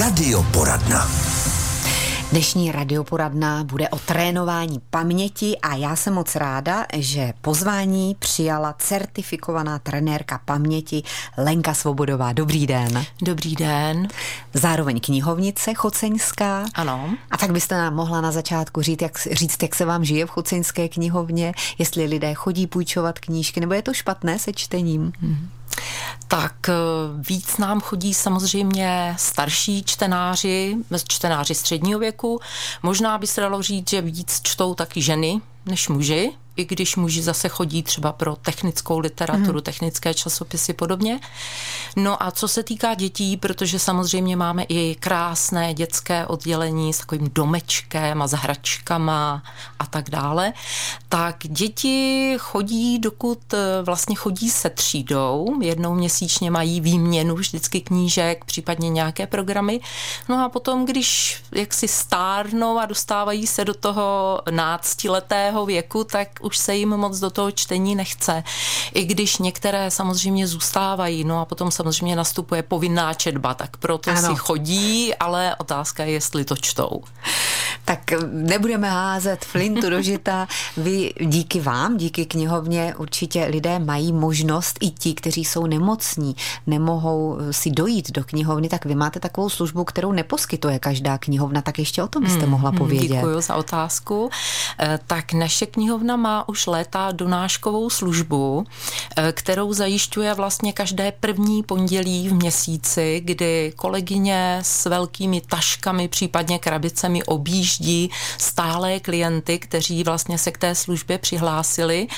Radioporadna. Dnešní radioporadna bude o trénování paměti a já jsem moc ráda, že pozvání přijala certifikovaná trenérka paměti Lenka Svobodová. Dobrý den. Dobrý den. Zároveň knihovnice choceňská. Ano. A tak byste nám mohla na začátku říct jak, říct, jak se vám žije v choceňské knihovně, jestli lidé chodí půjčovat knížky, nebo je to špatné se čtením? Hmm. Tak eh, víc nám chodí samozřejmě starší čtenáři, čtenáři středního věku. Možná by se dalo říct, že víc čtou taky ženy než muži, i když muži zase chodí třeba pro technickou literaturu, mm. technické časopisy podobně. No a co se týká dětí, protože samozřejmě máme i krásné dětské oddělení s takovým domečkem a s hračkama a tak dále, tak děti chodí, dokud eh, vlastně chodí se třídou, jednou měsíčně mají výměnu vždycky knížek, případně nějaké programy. No a potom, když jaksi stárnou a dostávají se do toho náctiletého věku, tak už se jim moc do toho čtení nechce. I když některé samozřejmě zůstávají, no a potom samozřejmě nastupuje povinná četba, tak proto ano. si chodí, ale otázka je, jestli to čtou. Tak nebudeme házet flintu do žita. Vy díky vám, díky knihovně určitě lidé mají možnost, i ti, kteří jsou nemocní, nemohou si dojít do knihovny, tak vy máte takovou službu, kterou neposkytuje každá knihovna, tak ještě o tom byste hmm, mohla povědět. Děkuji za otázku. Eh, tak naše knihovna má už léta donáškovou službu, eh, kterou zajišťuje vlastně každé první pondělí v měsíci, kdy kolegyně s velkými taškami, případně krabicemi objíždí stálé klienty, kteří vlastně se k té službě přihlásili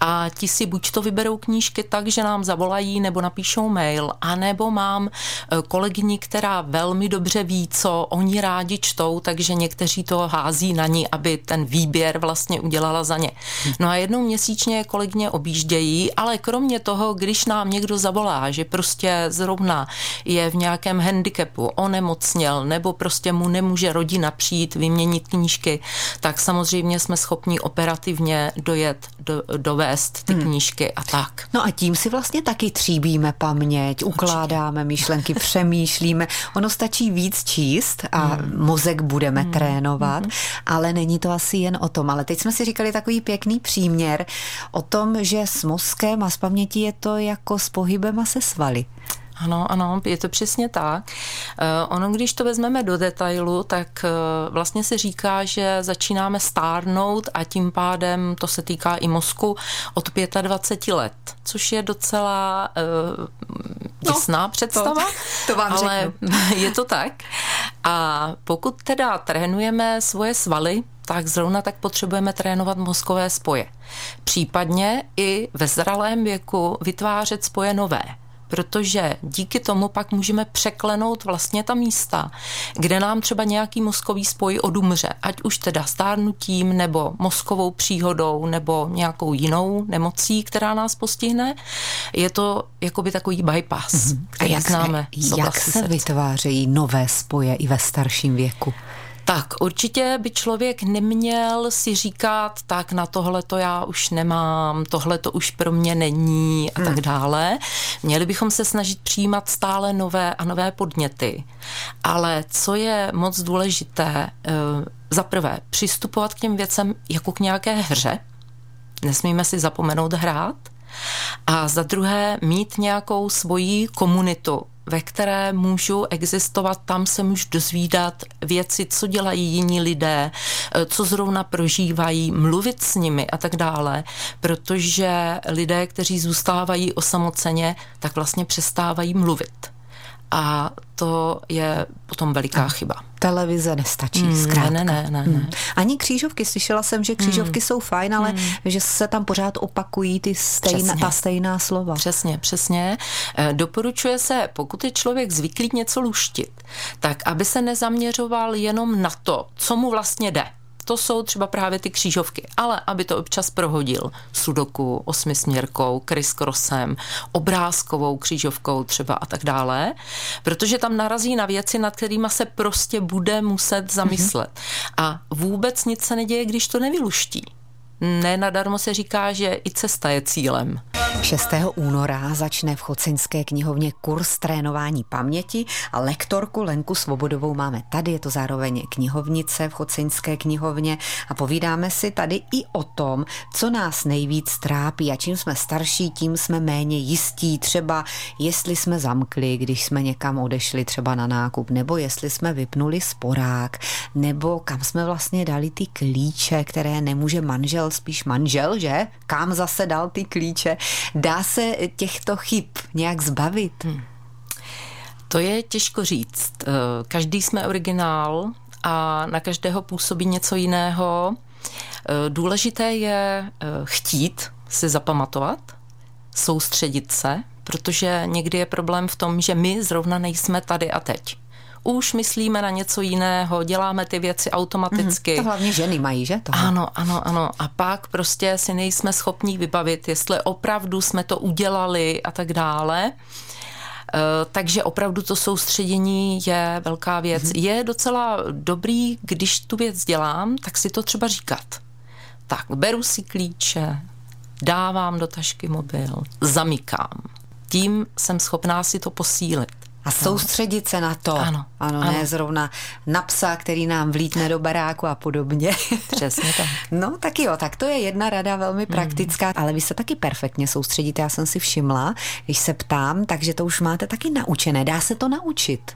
a ti si buď to vyberou knížky tak, že nám zavolají nebo napíšou mail, anebo mám eh, kolegyni, která velmi dobře ví, co oni rádi čtou, takže někteří to hází na ní, aby ten výběr vlastně udělala za ně. No a jednou měsíčně kolegyně objíždějí, ale kromě toho, když nám někdo zavolá, že prostě zrovna je v nějakém handicapu, onemocněl, nebo prostě mu nemůže rodina přijít vyměnit knížky, tak samozřejmě jsme schopni operativně dojet, do, dovést ty hmm. knížky a tak. No a tím si vlastně taky tříbíme paměť, ukládáme Určitě. myšlenky, přemýšlíme. Ono stačí víc číst a hmm. mozek budeme hmm. trénovat, hmm. ale není to asi jen o tom. Ale teď jsme si říkali takový pěkný příměr o tom, že s mozkem a s pamětí je to jako s pohybem a se svaly. Ano, ano, je to přesně tak. Uh, ono, když to vezmeme do detailu, tak uh, vlastně se říká, že začínáme stárnout a tím pádem to se týká i mozku od 25 let, což je docela uh, děsná no, představa. To, to vám ale řeknu. je to tak. A pokud teda trénujeme svoje svaly, tak zrovna tak potřebujeme trénovat mozkové spoje. Případně i ve zralém věku vytvářet spoje nové protože díky tomu pak můžeme překlenout vlastně ta místa, kde nám třeba nějaký mozkový spoj odumře, ať už teda stárnutím nebo mozkovou příhodou nebo nějakou jinou nemocí, která nás postihne. Je to jakoby takový bypass, mm-hmm. A jak, známe. Jak se vytvářejí nové spoje i ve starším věku? Tak určitě by člověk neměl si říkat, tak na tohle to já už nemám, tohle to už pro mě není a hmm. tak dále. Měli bychom se snažit přijímat stále nové a nové podněty. Ale co je moc důležité, eh, za prvé přistupovat k těm věcem jako k nějaké hře. Nesmíme si zapomenout hrát. A za druhé mít nějakou svoji komunitu, ve které můžu existovat, tam se můžu dozvídat věci, co dělají jiní lidé, eh, co zrovna prožívají, mluvit s nimi a tak dále, protože lidé, kteří zůstávají osamoceně, tak vlastně přestávají mluvit. A to je potom veliká chyba. Televize nestačí, mm, zkrátka. Ne, ne, ne, ne. Hmm. Ani křížovky, slyšela jsem, že křížovky mm. jsou fajn, ale mm. že se tam pořád opakují ty stejná, ta stejná slova. Přesně, přesně. E, doporučuje se, pokud je člověk zvyklý něco luštit, tak aby se nezaměřoval jenom na to, co mu vlastně jde to jsou třeba právě ty křížovky, ale aby to občas prohodil sudoku, osmisměrkou, crisscrossem, obrázkovou křížovkou třeba a tak dále, protože tam narazí na věci, nad kterými se prostě bude muset zamyslet. Mm-hmm. A vůbec nic se neděje, když to nevyluští. Ne nadarmo se říká, že i cesta je cílem. 6. února začne v Choceňské knihovně kurz trénování paměti a lektorku Lenku Svobodovou máme tady, je to zároveň knihovnice v Choceňské knihovně a povídáme si tady i o tom, co nás nejvíc trápí a čím jsme starší, tím jsme méně jistí, třeba jestli jsme zamkli, když jsme někam odešli třeba na nákup, nebo jestli jsme vypnuli sporák, nebo kam jsme vlastně dali ty klíče, které nemůže manžel, spíš manžel, že? Kam zase dal ty klíče? Dá se těchto chyb nějak zbavit? Hmm. To je těžko říct. Eh, každý jsme originál a na každého působí něco jiného. Eh, důležité je eh, chtít si zapamatovat, soustředit se, protože někdy je problém v tom, že my zrovna nejsme tady a teď už myslíme na něco jiného, děláme ty věci automaticky. Mm, to hlavně ženy mají, že? Tohle. Ano, ano, ano. A pak prostě si nejsme schopní vybavit, jestli opravdu jsme to udělali a tak dále. Eh, takže opravdu to soustředění je velká věc. Mm-hmm. Je docela dobrý, když tu věc dělám, tak si to třeba říkat. Tak, beru si klíče, dávám do tašky mobil, zamykám. Tím jsem schopná si to posílit. A soustředit se na to. Ano. Ano, ano. ne zrovna na psa, který nám vlítne do baráku a podobně. Přesně tak. No tak jo, tak to je jedna rada velmi hmm. praktická, mm. ale vy se taky perfektně soustředíte, já jsem si všimla, když se ptám, takže to už máte taky naučené. Dá se to naučit?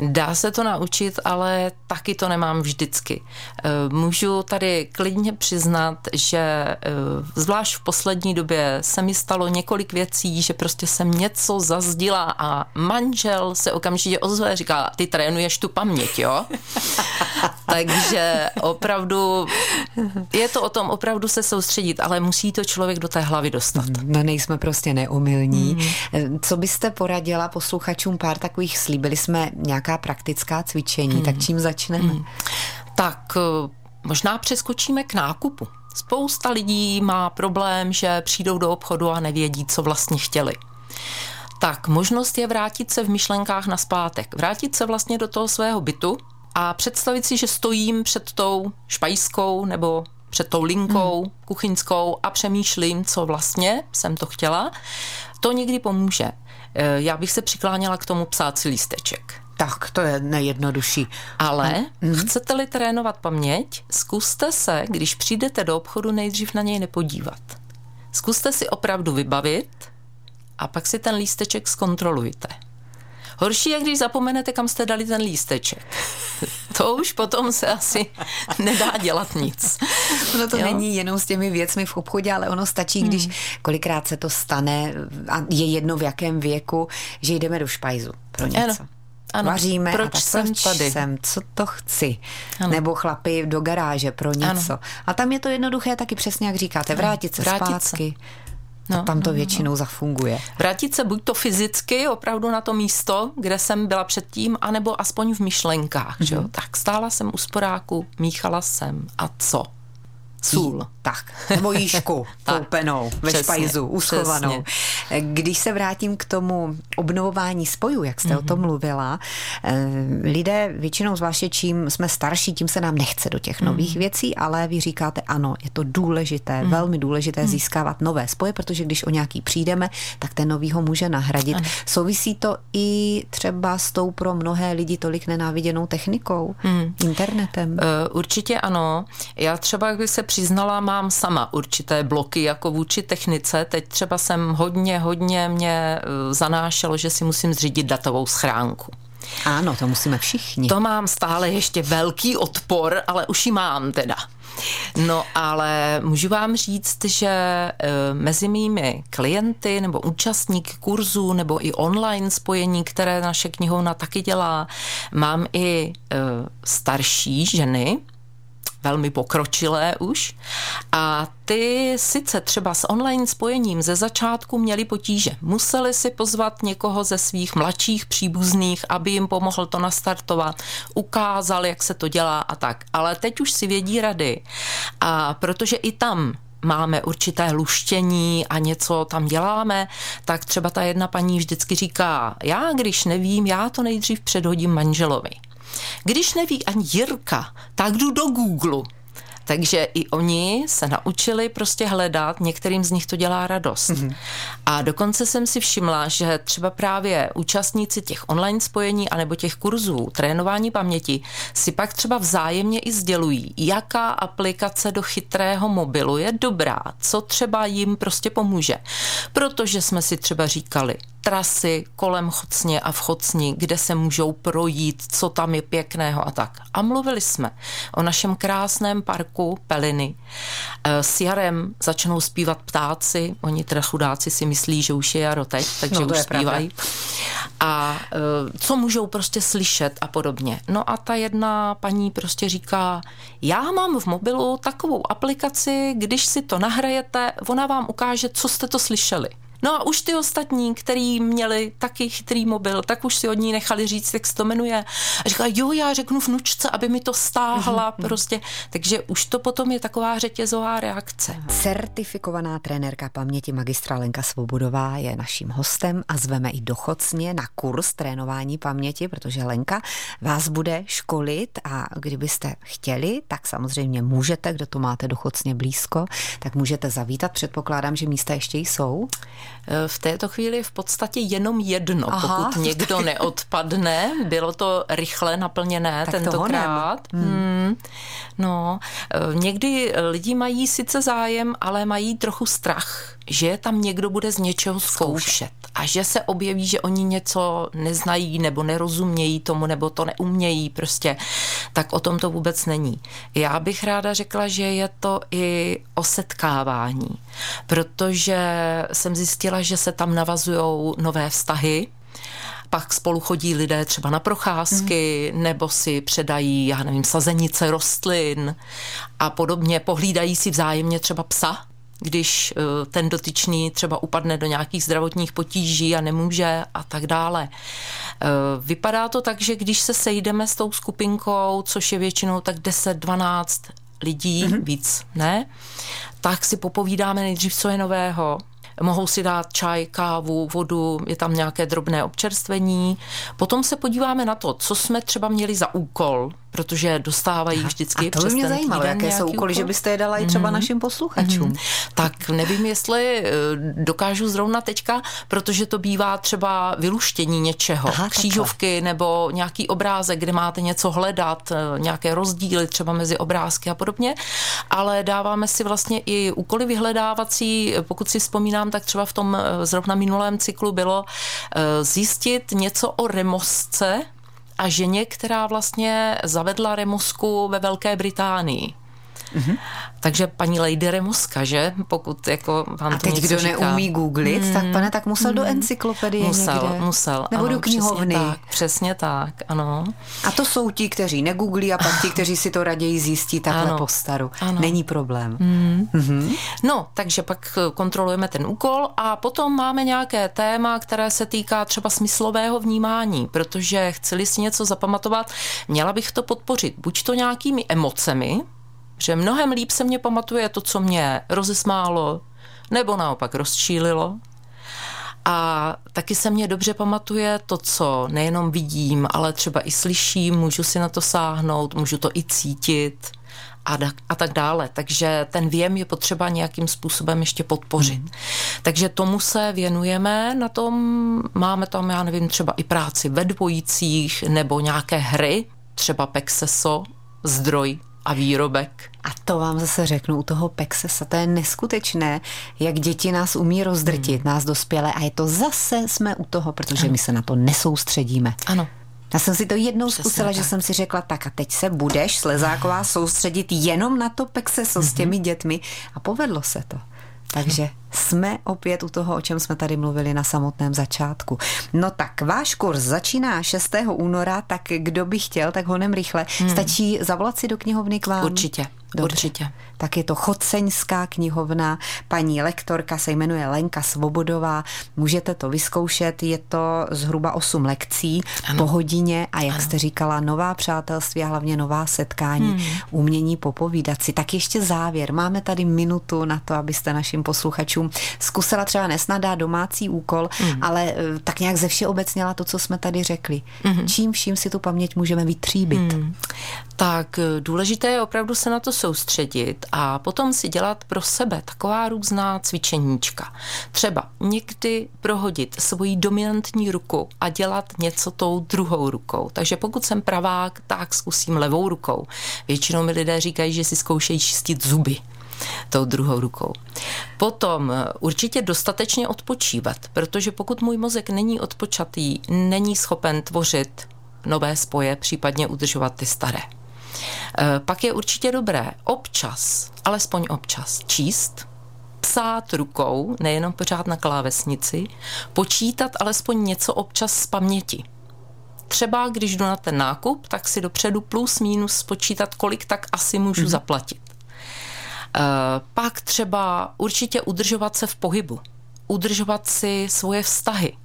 Dá se to naučit, ale taky to nemám vždycky. Eh, můžu tady klidně přiznat, že eh, zvlášť v poslední době se mi stalo několik věcí, že prostě jsem něco zazdila a manžel se okamžitě ozve, říká, ty trénuješ tu paměť, jo? Takže opravdu je to o tom opravdu se soustředit, ale musí to člověk do té hlavy dostat. No nejsme prostě neumilní. Mm. Co byste poradila posluchačům pár takových, slíbili jsme nějaká praktická cvičení, mm. tak čím začneme? Mm. Tak eh, možná přeskočíme k nákupu. Spousta lidí má problém, že přijdou do obchodu a nevědí, co vlastně chtěli tak možnost je vrátit se v myšlenkách na zpátek. Vrátit se vlastně do toho svého bytu a představit si, že stojím před tou špajskou nebo před tou linkou mm. kuchyňskou a přemýšlím, co vlastně jsem to chtěla. To někdy pomůže. Eh, já bych se přikláněla k tomu psát si lísteček. Tak, to je nejjednodušší. Ale mm. chcete-li trénovat paměť, zkuste se, když přijdete do obchodu, nejdřív na něj nepodívat. Zkuste si opravdu vybavit, a pak si ten lísteček zkontrolujte. Horší je, když zapomenete, kam jste dali ten lísteček. To už potom se asi nedá dělat nic. Ono to jo? není jenom s těmi věcmi v obchodě, ale ono stačí, když hmm. kolikrát se to stane a je jedno v jakém věku, že jdeme do špajzu pro něco. Ano. Ano, Vaříme proč a tak, jsem proč tady? jsem, co to chci. Ano. Nebo chlapi do garáže pro něco. Ano. A tam je to jednoduché taky přesně, jak říkáte, vrátit se vrátit zpátky. Se. No, a tam to no, no, většinou no. zafunguje. Vrátit se buď to fyzicky opravdu na to místo, kde jsem byla předtím, anebo aspoň v myšlenkách. Mm-hmm. Že jo? Tak stála jsem u sporáku, míchala jsem a co? Sůl. Tak, nebo jíšku koupenou ve přesně, špajzu, uschovanou. Přesně. Když se vrátím k tomu obnovování spojů, jak jste mm-hmm. o tom mhm. mluvila, eh, lidé většinou, zvláště čím jsme starší, tím se nám nechce do těch nových mm-hmm. věcí, ale vy říkáte ano, je to důležité, mm-hmm. velmi důležité mm-hmm. získávat nové spoje, protože když o nějaký přijdeme, tak ten nový ho může nahradit. Ano. Souvisí to i třeba s tou pro mnohé lidi tolik nenáviděnou technikou, mm. internetem? Uh, určitě ano. Já třeba, když se přiznala, mám sama určité bloky jako vůči technice. Teď třeba jsem hodně, hodně mě eh, zanášelo, že si musím zřídit datovou schránku. Ano, to musíme všichni. To mám stále ještě velký odpor, ale už ji mám teda. No ale můžu vám říct, že eh, mezi mými klienty nebo účastníky kurzů nebo i online spojení, které naše knihovna taky dělá, mám i eh, starší ženy, velmi pokročilé už. A ty sice třeba s online spojením ze začátku měli potíže. Museli si pozvat někoho ze svých mladších příbuzných, aby jim pomohl to nastartovat, ukázal, jak se to dělá a tak. Ale teď už si vědí rady. A protože i tam máme určité luštění a něco tam děláme, tak třeba ta jedna paní vždycky říká, já když nevím, já to nejdřív předhodím manželovi. Když neví ani Jirka, tak jdu do Google Takže i oni se naučili prostě hledat, některým z nich to dělá radost. Mm-hmm. A dokonce jsem si všimla, že třeba právě účastníci těch online spojení anebo těch kurzů trénování paměti si pak třeba vzájemně i sdělují, jaká aplikace do chytrého mobilu je dobrá, co třeba jim prostě pomůže. Protože jsme si třeba říkali, trasy kolem Chocně a v Chocni, kde se můžou projít, co tam je pěkného a tak. A mluvili jsme o našem krásném parku Peliny. Eh, s jarem začnou zpívat ptáci, oni teda chudáci si myslí, že už je jaro teď, takže no, už zpívají. A eh, co můžou prostě slyšet a podobně. No a ta jedna paní prostě říká, já mám v mobilu takovou aplikaci, když si to nahrajete, ona vám ukáže, co jste to slyšeli. No a už ty ostatní, který měli taky chytrý mobil, tak už si od ní nechali říct, jak se to jmenuje. A říkala, jo, já řeknu vnučce, aby mi to stáhla mm-hmm. prostě. Takže už to potom je taková řetězová reakce. Certifikovaná trenérka paměti magistra Lenka Svobodová je naším hostem a zveme i dochocně na kurz trénování paměti, protože Lenka vás bude školit a kdybyste chtěli, tak samozřejmě můžete, kdo to máte dochocně blízko, tak můžete zavítat. Předpokládám, že místa ještě jsou. Eh, v této chvíli v podstatě jenom jedno, Aha, pokud někdo tak... neodpadne. Bylo to rychle naplněné tak tentokrát. Hmm. Hmm. No, eh, někdy lidi mají sice zájem, ale mají trochu strach, že tam někdo bude z něčeho zkoušet a že se objeví, že oni něco neznají nebo nerozumějí tomu, nebo to neumějí prostě, tak o tom to vůbec není. Já bych ráda řekla, že je to i o setkávání, protože jsem zjistila, že se tam navazují nové vztahy, pak spolu chodí lidé třeba na procházky, mm. nebo si předají, já nevím, sazenice rostlin a podobně, pohlídají si vzájemně třeba psa, když eh, ten dotyčný třeba upadne do nějakých zdravotních potíží a nemůže a tak dále. Eh, vypadá to tak, že když se sejdeme s tou skupinkou, což je většinou tak 10-12 lidí, mm-hmm. víc ne, tak si popovídáme nejdřív, co je nového, mohou si dát čaj, kávu, vodu, je tam nějaké drobné občerstvení. Potom se podíváme na to, co jsme třeba měli za úkol protože dostávají Aha, vždycky a to by mě zajímalo, jaké jsou úkoly, že byste je dala i třeba mm. našim posluchačům. Mm. Tak nevím, jestli eh, dokážu zrovna teďka, protože to bývá třeba vyluštění něčeho, Aha, křížovky takhle. nebo nějaký obrázek, kde máte něco hledat, eh, nějaké rozdíly třeba mezi obrázky a podobně, ale dáváme si vlastně i úkoly vyhledávací, pokud si vzpomínám, tak třeba v tom eh, zrovna minulém cyklu bylo zjistit něco o remosce, a ženě, která vlastně zavedla remosku ve Velké Británii. Mm-hmm. Takže paní Lady Remuska, že? Pokud jako vám A teď kdo říká. neumí googlit, mm, tak pane, tak musel mm, do encyklopedie musel, někde. Musel, Nebo ano, do knihovny. Přesně tak, přesně tak, ano. A to jsou ti, kteří negooglí a pak ti, kteří si to raději zjistí takhle ano, po staru. Ano. Není problém. Mm. Mm-hmm. No, takže pak kontrolujeme ten úkol a potom máme nějaké téma, které se týká třeba smyslového vnímání, protože chceli si něco zapamatovat, měla bych to podpořit buď to nějakými emocemi, že mnohem líp se mě pamatuje to, co mě rozesmálo, nebo naopak rozčílilo. A taky se mě dobře pamatuje to, co nejenom vidím, ale třeba i slyším, můžu si na to sáhnout, můžu to i cítit a, da, a tak dále. Takže ten věm je potřeba nějakým způsobem ještě podpořit. Hmm. Takže tomu se věnujeme, na tom máme tam, já nevím, třeba i práci ve dvojicích nebo nějaké hry, třeba Pexeso, zdroj a výrobek. A to vám zase řeknu u toho Pexesa, to je neskutečné, jak děti nás umí rozdrtit, hmm. nás dospělé a je to zase jsme u toho, protože ano. my se na to nesoustředíme. Ano. Já jsem si to jednou Přesně zkusila, tak. že jsem si řekla, tak a teď se budeš slezáková soustředit jenom na to Pexeso mm-hmm. s těmi dětmi a povedlo se to. Takže jsme opět u toho, o čem jsme tady mluvili na samotném začátku. No tak váš kurz začíná 6. února, tak kdo by chtěl, tak honem rychle. Hmm. Stačí zavolat si do knihovny k vám? Určitě. Dobře. Určitě. Tak je to Choceňská knihovna, paní lektorka se jmenuje Lenka Svobodová, můžete to vyzkoušet, je to zhruba 8 lekcí ano. po hodině a jak ano. jste říkala, nová přátelství a hlavně nová setkání, hmm. umění popovídat si. Tak ještě závěr, máme tady minutu na to, abyste našim posluchačům zkusila třeba nesnadá domácí úkol, hmm. ale eh, tak nějak ze všeobecněla to, co jsme tady řekli. Hmm. Čím vším si tu paměť můžeme vytříbit? Hmm. Tak eh, důležité je opravdu se na to soustředit a potom si dělat pro sebe taková různá cvičeníčka. Třeba někdy prohodit svoji dominantní ruku a dělat něco tou druhou rukou. Takže pokud jsem pravák, tak zkusím levou rukou. Většinou mi lidé říkají, že si zkoušejí čistit zuby tou druhou rukou. Potom eh, určitě dostatečně odpočívat, protože pokud můj mozek není odpočatý, není schopen tvořit nové spoje, případně udržovat ty staré. Eh, pak je určitě dobré občas, alespoň občas, číst, psát rukou, nejenom pořád na klávesnici, počítat alespoň něco občas z paměti. Třeba když jdu na ten nákup, tak si dopředu plus minus spočítat, kolik tak asi můžu mm-hmm. zaplatit. E, pak třeba určitě udržovat se v pohybu, udržovat si svoje vztahy,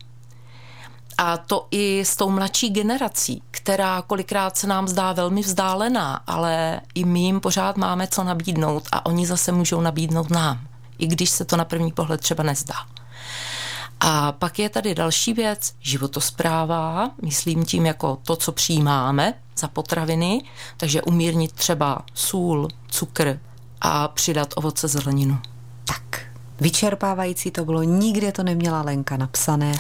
a to i s tou mladší generací, která kolikrát se nám zdá velmi vzdálená, ale i my jim pořád máme co nabídnout a oni zase můžou nabídnout nám, i když se to na první pohled třeba nezdá. A pak je tady další věc, životospráva, myslím tím jako to, co přijímáme za potraviny, takže umírnit třeba sůl, cukr a přidat ovoce zeleninu. Tak, Vyčerpávající to bylo, nikde to neměla Lenka napsané.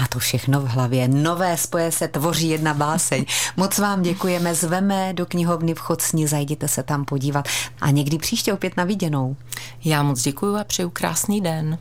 Má to všechno v hlavě. Nové spoje se tvoří jedna báseň. Moc vám děkujeme, zveme do knihovny v Chocni, zajděte se tam podívat a někdy příště opět na viděnou. Já moc děkuji a přeju krásný den.